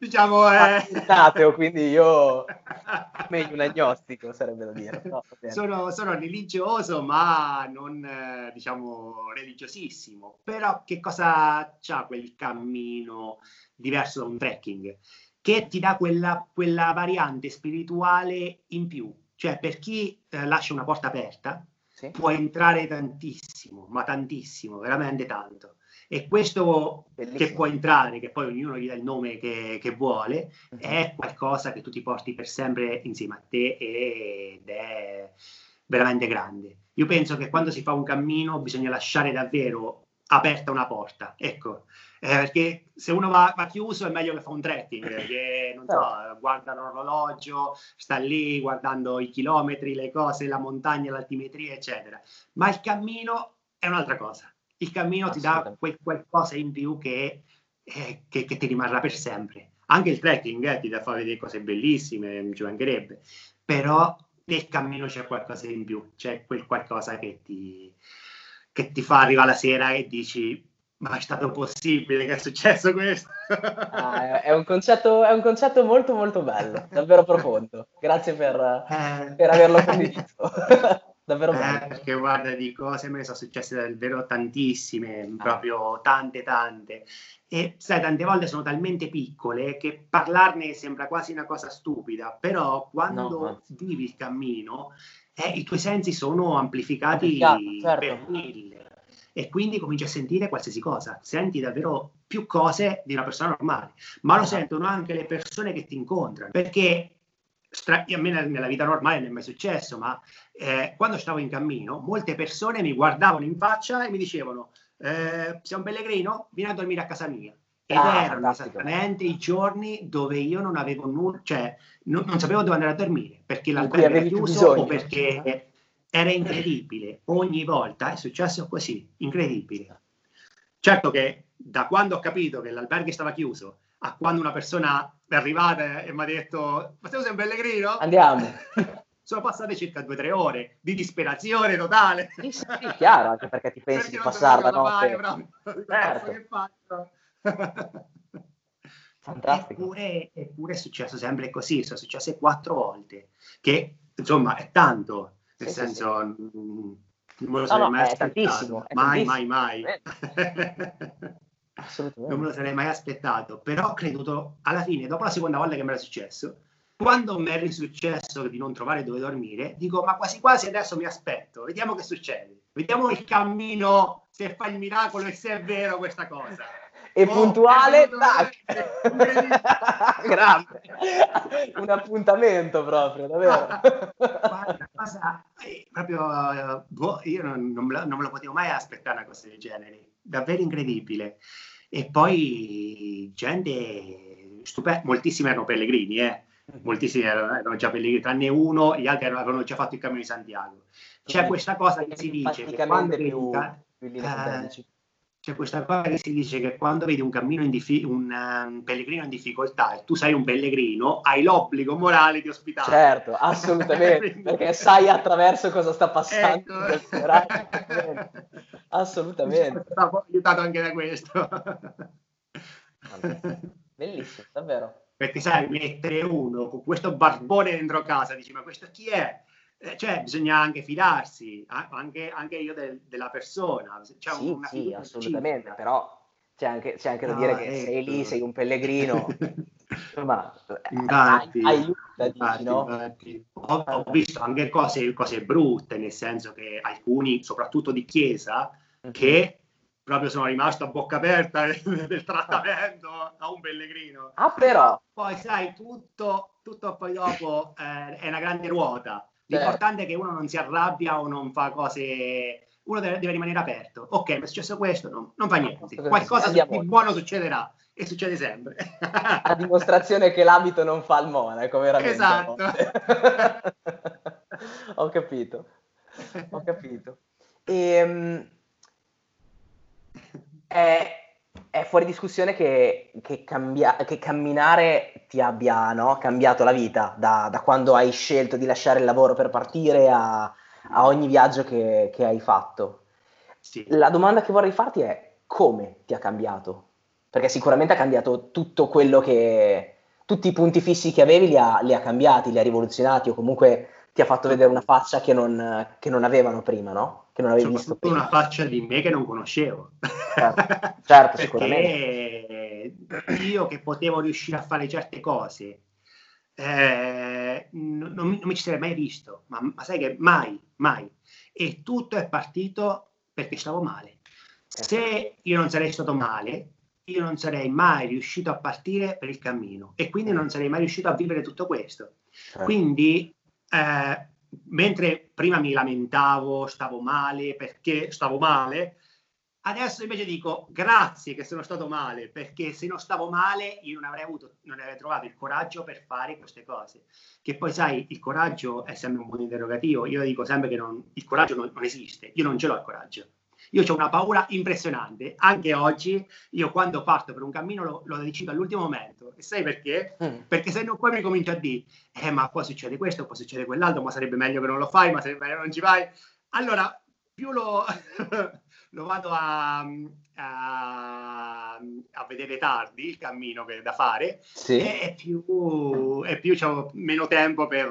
diciamo... È... Ateo, quindi io meglio un agnostico sarebbe da dire. No, sono, sono, religioso, ma non, diciamo, religiosissimo. Però che cosa c'ha quel cammino diverso da un trekking? Che ti dà quella, quella variante spirituale in più cioè, per chi eh, lascia una porta aperta, sì. può entrare tantissimo, ma tantissimo, veramente tanto. E questo Bellissimo. che può entrare, che poi ognuno gli dà il nome che, che vuole, uh-huh. è qualcosa che tu ti porti per sempre insieme a te ed è veramente grande. Io penso che quando si fa un cammino bisogna lasciare davvero aperta una porta. Ecco, eh, perché se uno va, va, chiuso è meglio che fa un trekking, che non so, guarda l'orologio, sta lì guardando i chilometri, le cose, la montagna, l'altimetria, eccetera. Ma il cammino è un'altra cosa. Il cammino ti dà quel qualcosa in più che, eh, che, che, ti rimarrà per sempre. Anche il trekking eh, ti dà fare vedere cose bellissime, ci mancherebbe, però nel cammino c'è qualcosa in più, c'è quel qualcosa che ti, che ti fa arrivare la sera e dici ma è stato possibile che è successo questo? Ah, è, un concetto, è, un concetto, molto molto bello, davvero profondo. Grazie per, eh, per averlo condiviso. davvero eh, bello. Perché guarda, di cose me ne sono successe davvero tantissime, ah. proprio tante tante. E sai, tante volte sono talmente piccole che parlarne sembra quasi una cosa stupida, però quando no, vivi il cammino, eh, i tuoi sensi sono amplificati certo. per mille e quindi cominci a sentire qualsiasi cosa, senti davvero più cose di una persona normale, ma lo sentono anche le persone che ti incontrano, perché stra- a me nella vita normale non è mai successo, ma eh, quando stavo in cammino molte persone mi guardavano in faccia e mi dicevano eh, sei un pellegrino? Vieni a dormire a casa mia. Ed ah, erano esattamente i giorni dove io non avevo nulla, cioè non, non, sapevo dove andare a dormire, perché l'albergo era chiuso o perché era incredibile, ogni volta è successo così, incredibile. Certo che da quando ho capito che l'albergo stava chiuso a quando una persona è arrivata e mi ha detto ma sei un pellegrino? Andiamo. Sono passate circa due o tre ore di disperazione totale. Sì, sì, chiaro, anche perché ti pensi perché di passare la notte. Certo. Che faccio? Fantastico. Eppure, eppure è successo sempre così, sono successe quattro volte, che insomma è tanto nel sì, senso sì. non me lo sarei no, mai aspettato, mai, mai, mai, non me lo sarei mai aspettato, però ho creduto alla fine, dopo la seconda volta che mi era successo, quando mi è risuccesso di non trovare dove dormire, dico ma quasi quasi adesso mi aspetto, vediamo che succede. vediamo il cammino, se fa il miracolo e se è vero questa cosa e oh, puntuale, tac. grande, un appuntamento proprio, davvero. Guarda, cosa, eh, proprio, boh, io non, non, me lo, non, me lo, potevo mai aspettare una cosa del genere, davvero incredibile. E poi gente stupenda, moltissimi erano pellegrini, eh. moltissimi erano, erano, già pellegrini, tranne uno, gli altri avevano già fatto il cammino di Santiago. C'è questa cosa che si dice che quando più, più eh, c'è questa cosa che si dice che quando vedi un, cammino in diffi- un, um, pellegrino in difficoltà e tu sei un pellegrino, hai l'obbligo morale di ospitare. Certo, assolutamente, perché sai attraverso cosa sta passando. Ecco. assolutamente. Sono aiutato anche da questo. Bellissimo, davvero. Perché sai, mettere uno con questo barbone dentro casa, dici ma questo chi è? Eh, cioè, bisogna anche fidarsi, anche, anche io del, della persona. C'è sì, sì assolutamente, città. però c'è anche, c'è anche da no, dire che ecco. sei lì, sei un pellegrino, insomma, infatti, aiuta, infatti, no? infatti. Ho, ho, visto anche cose, cose, brutte, nel senso che alcuni, soprattutto di chiesa, mm-hmm. che proprio sono rimasto a bocca aperta del trattamento a un pellegrino. Ah, però! Poi sai, tutto, tutto poi dopo eh, è una grande ruota L'importante è che uno non si arrabbia o non fa cose. Uno deve, deve rimanere aperto. Ok, mi è successo questo, no, non fa niente. Qualcosa di buono succederà e succede sempre. A dimostrazione che l'abito non fa il monaco, veramente. Esatto. Ho capito. Ho capito. E, um, è, è fuori discussione che, che, cambia, che camminare ti abbia no, cambiato la vita da, da, quando hai scelto di lasciare il lavoro per partire a, a ogni viaggio che, che hai fatto. Sì. La domanda che vorrei farti è come ti ha cambiato? Perché sicuramente ha cambiato tutto quello che... tutti i punti fissi che avevi li ha, li ha cambiati, li ha rivoluzionati o comunque ti ha fatto vedere una faccia che non, che non avevano prima, no? che non avevi visto prima. una faccia di me che non conoscevo. Certo, certo sicuramente. Io che potevo riuscire a fare certe cose, eh, non, non, mi ci sarei mai visto, ma, ma, sai che mai, mai. E tutto è partito perché stavo male. Se io non sarei stato male, io non sarei mai riuscito a partire per il cammino e quindi non sarei mai riuscito a vivere tutto questo. Certo. Quindi eh, mentre prima mi lamentavo, stavo male perché stavo male, adesso invece dico grazie che sono stato male, perché se non stavo male io non avrei avuto, non avrei trovato il coraggio per fare queste cose. Che poi sai, il coraggio è sempre un buon interrogativo, io dico sempre che non, il coraggio non, non esiste, io non ce l'ho il coraggio. Io ho una paura impressionante. Anche oggi, io quando parto per un cammino lo, lo decido all'ultimo momento. E sai perché? Mm. Perché se no poi mi comincio a dire, eh, ma poi succede questo, poi succede quell'altro, ma sarebbe meglio che non lo fai, ma sarebbe meglio che non ci vai. Allora, più lo, lo vado a, a, a, vedere tardi il cammino che, da fare sì. e più, e più ho meno tempo per,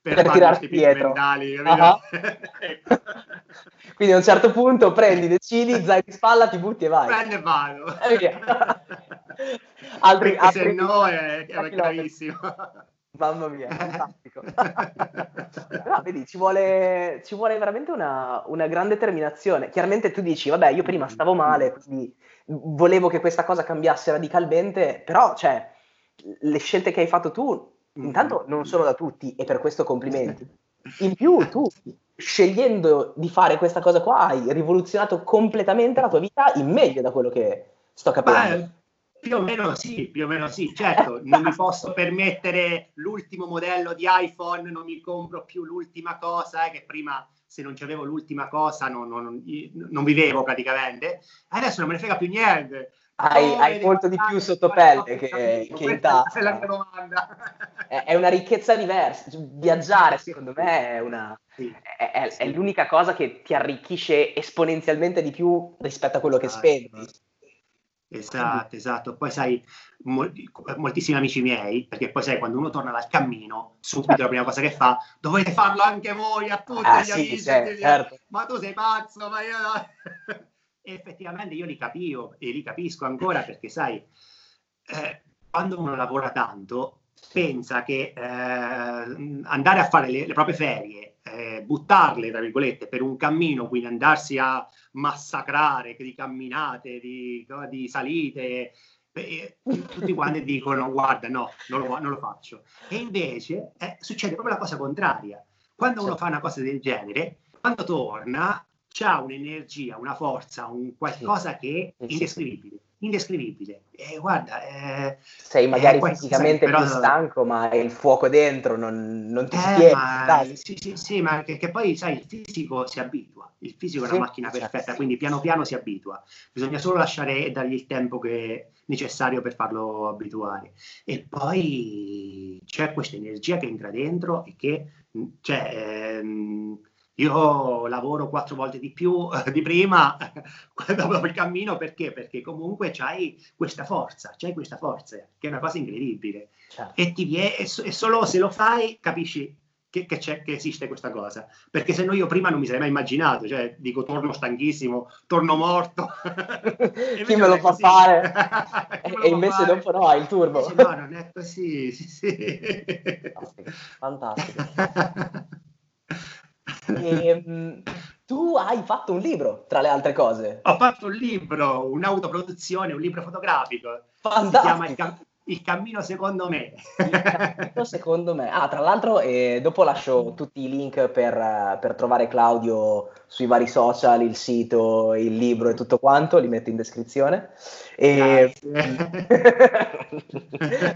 per, per fare questi dietro. mentali. Uh-huh. Quindi a un certo punto prendi, decidi, zaino in spalla, ti butti e vai. Prende e vado. E via. altri, altri, se no è, è gravissimo. Mamma mia, fantastico. Però vedi, ci vuole, ci vuole veramente una, una, grande determinazione. Chiaramente tu dici, vabbè, io prima stavo male, quindi volevo che questa cosa cambiasse radicalmente, però, cioè, le scelte che hai fatto tu, intanto non sono da tutti, e per questo complimenti. In più, tu, scegliendo di fare questa cosa qua, hai rivoluzionato completamente la tua vita in meglio da quello che sto capendo. Beh, più o meno sì, più o meno sì, certo, non mi posso permettere l'ultimo modello di iPhone, non mi compro più l'ultima cosa, eh, che prima se non c'avevo l'ultima cosa non, non, non, vivevo praticamente, adesso non me ne frega più niente. Hai, hai molto di più sotto pelle che, che in tasca. È la mia domanda. È, è una ricchezza diversa. Viaggiare, secondo me, è, una, sì. è, è, è, l'unica cosa che ti arricchisce esponenzialmente di più rispetto a quello che esatto. spendi. Esatto, esatto. Poi sai, molti, moltissimi amici miei, perché poi sai, quando uno torna dal cammino, subito la prima cosa che fa, dovete farlo anche voi a tutti ah, gli sì, amici. Certo, certo. Ma tu sei pazzo, ma io no. effettivamente io li capivo e li capisco ancora perché sai, eh, quando uno lavora tanto, pensa che eh, andare a fare le, le proprie ferie, eh, buttarle, tra virgolette, per un cammino, quindi andarsi a massacrare di camminate, di, di salite, e tutti quanti dicono guarda no, non lo, non lo faccio. E invece eh, succede proprio la cosa contraria. Quando uno fa una cosa del genere, quando torna, ha un'energia, una forza, un qualcosa che è indescrivibile indescrivibile. E guarda, eh, sei magari eh, fisicamente sai, più stanco, ma il fuoco dentro non, non ti eh, spiega. Sì, sì, sì, ma che, che, poi sai, il fisico si abitua. Il fisico sì, è una macchina certo. perfetta, quindi piano piano si abitua. Bisogna solo lasciare e dargli il tempo che necessario per farlo abituare. E poi c'è questa energia che entra dentro e che cioè, ehm, io lavoro quattro volte di più eh, di prima dopo il cammino perché? Perché comunque c'hai questa forza, c'hai questa forza che è una cosa incredibile. Certo. E, ti vie- e, so- e, solo se lo fai capisci che, che, che, esiste questa cosa. Perché se no io prima non mi sarei mai immaginato, cioè dico torno stanchissimo, torno morto. Chi me lo fa così. fare? e invece fare? dopo no, hai il turbo. Invece no, non è così, sì, sì. Fantastico. Fantastico. E, ehm, tu hai fatto un libro, tra le altre cose. Ho fatto un libro, un'autoproduzione, un libro fotografico. Fantastico. Si chiama Il, il cammino secondo me. Il cammino secondo me. Ah, tra l'altro, eh, dopo lascio tutti i link per, per, trovare Claudio sui vari social, il sito, il libro e tutto quanto, li metto in descrizione. E...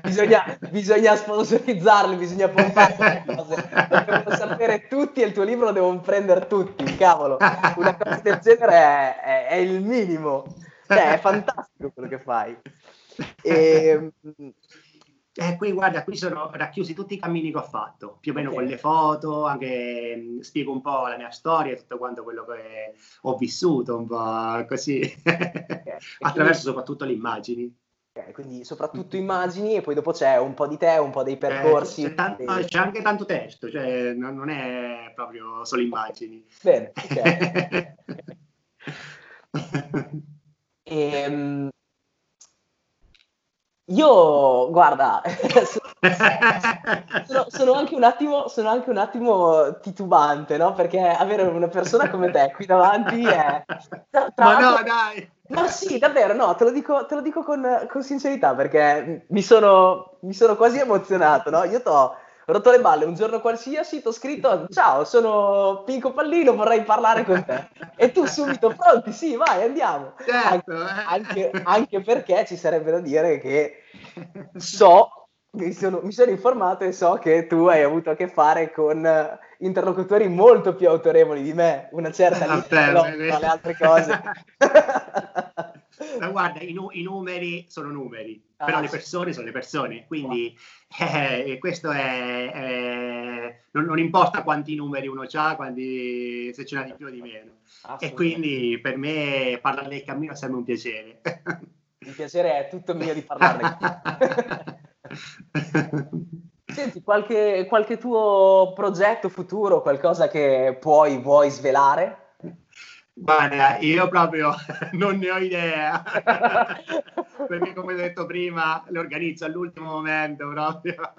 bisogna, bisogna sponsorizzarli, bisogna pompare le cose. Devono sapere tutti e il tuo libro lo devono prendere tutti, cavolo. Una cosa del genere è, è, è il minimo. Cioè, è fantastico quello che fai. E, eh, qui guarda, qui sono racchiusi tutti i cammini che ho fatto, più o meno okay. con le foto, anche mh, spiego un po' la mia storia, tutto quanto quello che ho vissuto, un po' così, okay. attraverso soprattutto le immagini. Okay, quindi soprattutto immagini e poi dopo c'è un po' di te, un po' dei percorsi. Eh, c'è, tanto, dei... c'è, anche tanto testo, cioè non, è proprio solo immagini. Bene, ok. e, um, io, guarda, sono, sono, anche un attimo, sono anche un attimo titubante, no? Perché avere una persona come te qui davanti è... Tra, tra ma no, dai! Ma sì, davvero, no, te lo dico, te lo dico con, con, sincerità perché mi sono, mi sono quasi emozionato, no? Io t'ho rotto le balle un giorno qualsiasi, ti ho scritto ciao, sono Pinco Pallino, vorrei parlare con te. E tu subito pronti, sì, vai, andiamo. Certo, anche, eh. anche, anche, perché ci sarebbe da dire che so, mi sono, mi sono, informato e so che tu hai avuto a che fare con interlocutori molto più autorevoli di me, una certa lista, no, tra le altre cose. Ma guarda, i, nu- i, numeri sono numeri, ah, però le persone sono le persone, quindi eh, questo è, è non, non, importa quanti numeri uno ha, quanti, se ce n'ha di più o di meno. E quindi per me parlare del cammino è sempre un piacere. Il piacere è tutto mio di parlarne. Senti, qualche, qualche tuo progetto futuro, qualcosa che puoi, vuoi svelare? Guarda, io proprio non ne ho idea, perché come ho detto prima, le organizzo all'ultimo momento proprio.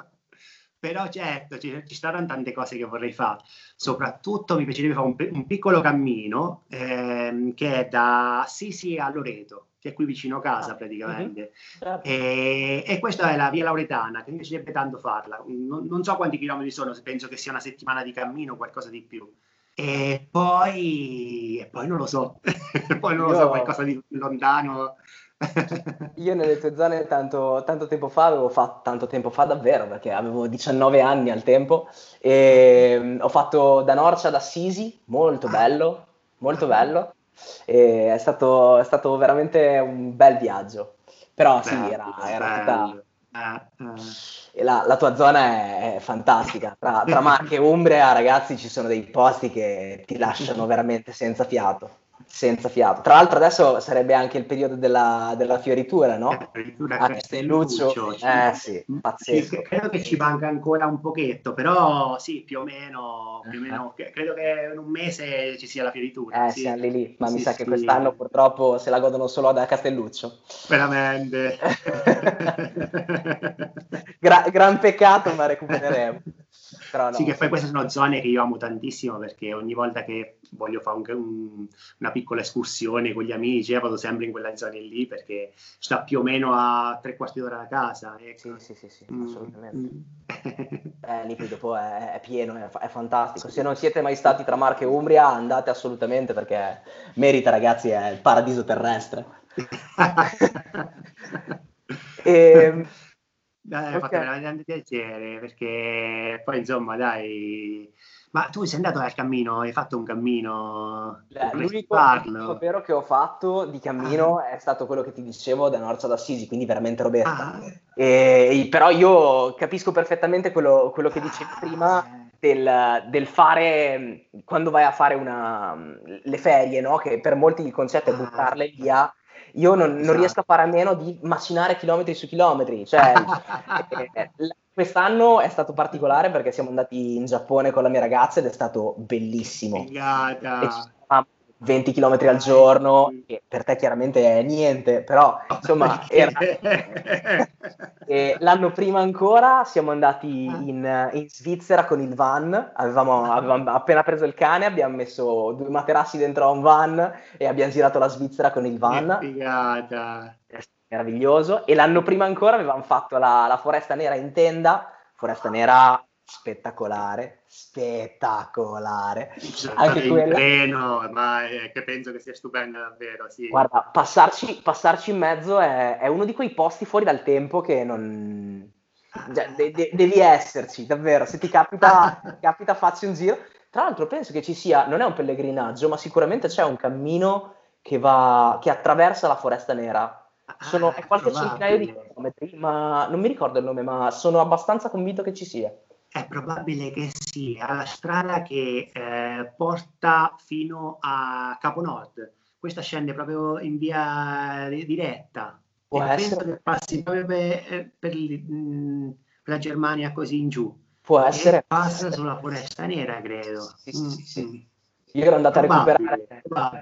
Però certo, ci, ci saranno tante cose che vorrei fare. Soprattutto mi piacerebbe fare un, un piccolo cammino ehm, che è da Assisi a Loreto, che è qui vicino a casa ah, praticamente. Uh-huh. E, e, questa è la via Lauretana, che mi piacerebbe tanto farla. Non, non so quanti chilometri sono, penso che sia una settimana di cammino o qualcosa di più. E poi, e poi non lo so, poi non lo Io... so, qualcosa di lontano. Io nelle tue zone tanto, tanto, tempo fa, avevo fatto tanto tempo fa davvero, perché avevo 19 anni al tempo, e mm, ho fatto da Norcia ad Assisi, molto ah. bello, molto ah. bello, e è stato, è stato veramente un bel viaggio. Però sì, era, era tutta la, la, tua zona è, è fantastica. Tra, tra Marche e Umbria, ragazzi, ci sono dei posti che ti lasciano veramente senza fiato. Senza fiato. Tra l'altro adesso sarebbe anche il periodo della, della fioritura, no? La fioritura a Castelluccio. Castelluccio eh sì, pazzesco. Credo che ci manca ancora un pochetto, però sì, più o meno, più o meno uh-huh. credo che in un mese ci sia la fioritura. Eh, sì. siamo lì lì, ma sì, mi sa sì. che quest'anno purtroppo se la godono solo da Castelluccio. Veramente. Gra- gran peccato, ma recupereremo. No. Sì, che poi queste sono zone che io amo tantissimo perché ogni volta che voglio fare un, un, una piccola escursione con gli amici, eh, vado sempre in quella zona lì perché sta più o meno a tre quarti d'ora da casa. Ecco. Sì, sì, sì, sì mm. assolutamente. Mm. eh, lì poi dopo è, è pieno, è, è, fantastico. Se non siete mai stati tra Marche e Umbria, andate assolutamente perché merita, ragazzi, è il paradiso terrestre. e, ehm, dai, okay. fatto veramente piacere perché poi insomma dai ma tu sei andato al cammino hai fatto un cammino Beh, l'unico vero che ho fatto di cammino ah. è stato quello che ti dicevo da Norza d'Assisi quindi veramente Roberta ah. e, però io capisco perfettamente quello, quello che dicevi ah. prima del, del, fare quando vai a fare una, le ferie no? che per molti il concetto è ah. buttarle via io non, esatto. non, riesco a fare a meno di macinare chilometri su chilometri. Cioè, eh, quest'anno è stato particolare perché siamo andati in Giappone con la mia ragazza ed è stato bellissimo. Figata. 20 km al giorno, che per te chiaramente è niente, però insomma era... l'anno prima ancora siamo andati ah. in, in, Svizzera con il van, avevamo, avevamo, appena preso il cane, abbiamo messo due materassi dentro a un van e abbiamo girato la Svizzera con il van. Che figata! Meraviglioso. E l'anno prima ancora avevamo fatto la, la foresta nera in tenda, foresta nera spettacolare, spettacolare. Anche quella... treno, ma è che penso che sia stupenda davvero. Sì. Guarda, passarci, passarci in mezzo è, è, uno di quei posti fuori dal tempo che non... Cioè, de- de- devi esserci, davvero. Se ti capita, ti capita, facci un giro. Tra l'altro penso che ci sia, non è un pellegrinaggio, ma sicuramente c'è un cammino che, va, che attraversa la Foresta Nera. Sono, è qualche centinaio di chilometri, ma non mi ricordo il nome, ma sono abbastanza convinto che ci sia. È probabile che sia la strada che eh, porta fino a Capo Nord. Questa scende proprio in via diretta. Può e essere. penso che passi proprio per, eh, per, mm, per, la Germania così in giù. Può essere. passa sulla foresta nera, credo. Sì, sì, sì, sì. Io ero andato, a recuperare,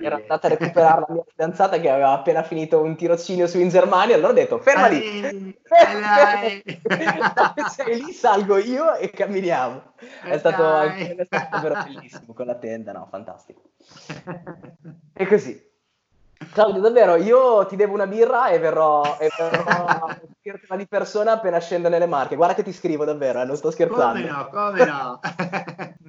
ero andato a recuperare la mia fidanzata che aveva appena finito un tirocinio su in Germania, allora ho detto ferma lì, sei lì, salgo io e camminiamo. È stato, è stato davvero bellissimo con la tenda, no, fantastico. E così. Claudio, davvero, io ti devo una birra e verrò, e verrò a dirtela di persona appena scendo nelle marche. Guarda che ti scrivo davvero, eh, non sto scherzando. Come no, come no.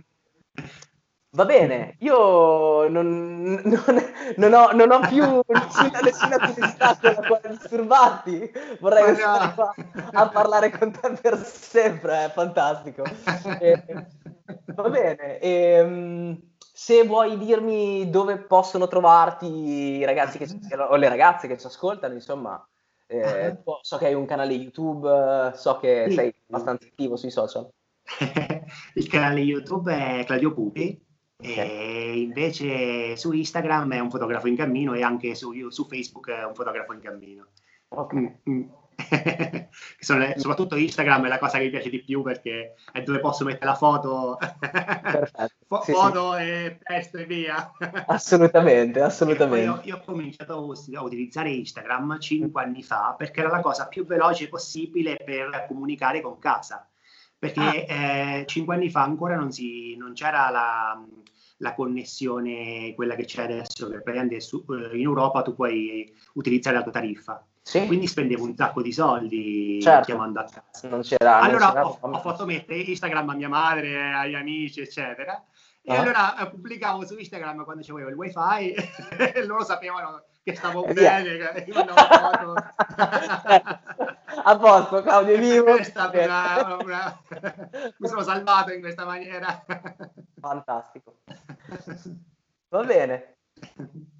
Va bene, io non, non, non, ho, non ho, più nessuna, nessuna curiosità con la quale disturbarti. Vorrei no. stare qua a parlare con te per sempre, è fantastico. E, va bene, e, ehm, se vuoi dirmi dove possono trovarti i ragazzi che, o le ragazze che ci ascoltano, insomma, eh, so che hai un canale YouTube, so che sei abbastanza attivo sui social. Il canale YouTube è Claudio Pupi e invece su Instagram è un fotografo in cammino e anche su, su Facebook è un fotografo in cammino. Okay. Mm, mm. sono, soprattutto Instagram è la cosa che mi piace di più perché è dove posso mettere la foto, Fo- sì, foto sì. e testo e via. Assolutamente, assolutamente. Io, io, ho cominciato a utilizzare Instagram 5 anni fa perché era la cosa più veloce possibile per comunicare con casa perché ah. eh, cinque anni fa ancora non, si, non c'era la, la, connessione, quella che c'è adesso, che praticamente su, eh, in Europa tu puoi utilizzare la tua tariffa. Sì. Quindi spendevo un sacco di soldi certo. chiamando a casa. Non c'era, allora non c'era... Ho, ho, fatto mettere Instagram a mia madre, agli amici, eccetera. E ah. allora eh, pubblicavo su Instagram quando c'avevo il wifi e loro sapevano che stavo bene, che io andavo a posto, Claudio è vivo. È stata una, una... mi sono salvato in questa maniera. Fantastico. Va bene.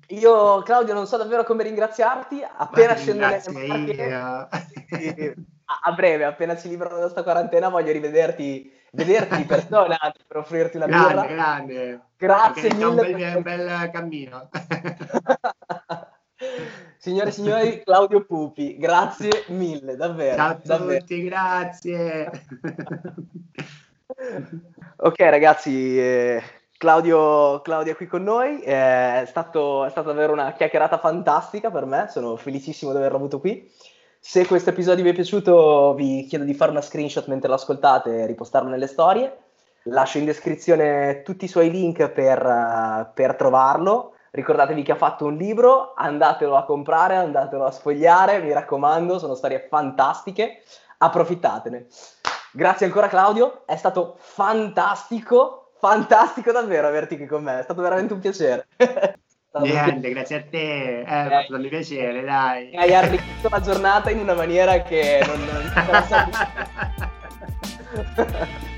io, Claudio, non so davvero come ringraziarti. Appena scendo nelle a, a breve, appena ci librano da questa quarantena, voglio rivederti, vederti di persona per offrirti una grande, birra. Grande, Grazie mille. Un bel, un bel cammino. Signore e signori, Claudio Pupi, grazie mille, davvero. Ciao a davvero. tutti, grazie. ok ragazzi, eh, Claudio, Claudio, è qui con noi, è stato, è stato davvero una chiacchierata fantastica per me, sono felicissimo di averlo avuto qui. Se questo episodio vi è piaciuto vi chiedo di fare una screenshot mentre lo ascoltate e ripostarlo nelle storie. Lascio in descrizione tutti i suoi link per, per trovarlo. Ricordatevi che ha fatto un libro, andatelo a comprare, andatelo a sfogliare, mi raccomando, sono storie fantastiche, approfittatene. Grazie ancora Claudio, è stato fantastico fantastico davvero averti qui con me, è stato veramente un piacere. Niente, grazie a te, eh, mi ha fatto un piacere, dai. Hai arricchito la giornata in una maniera che non... non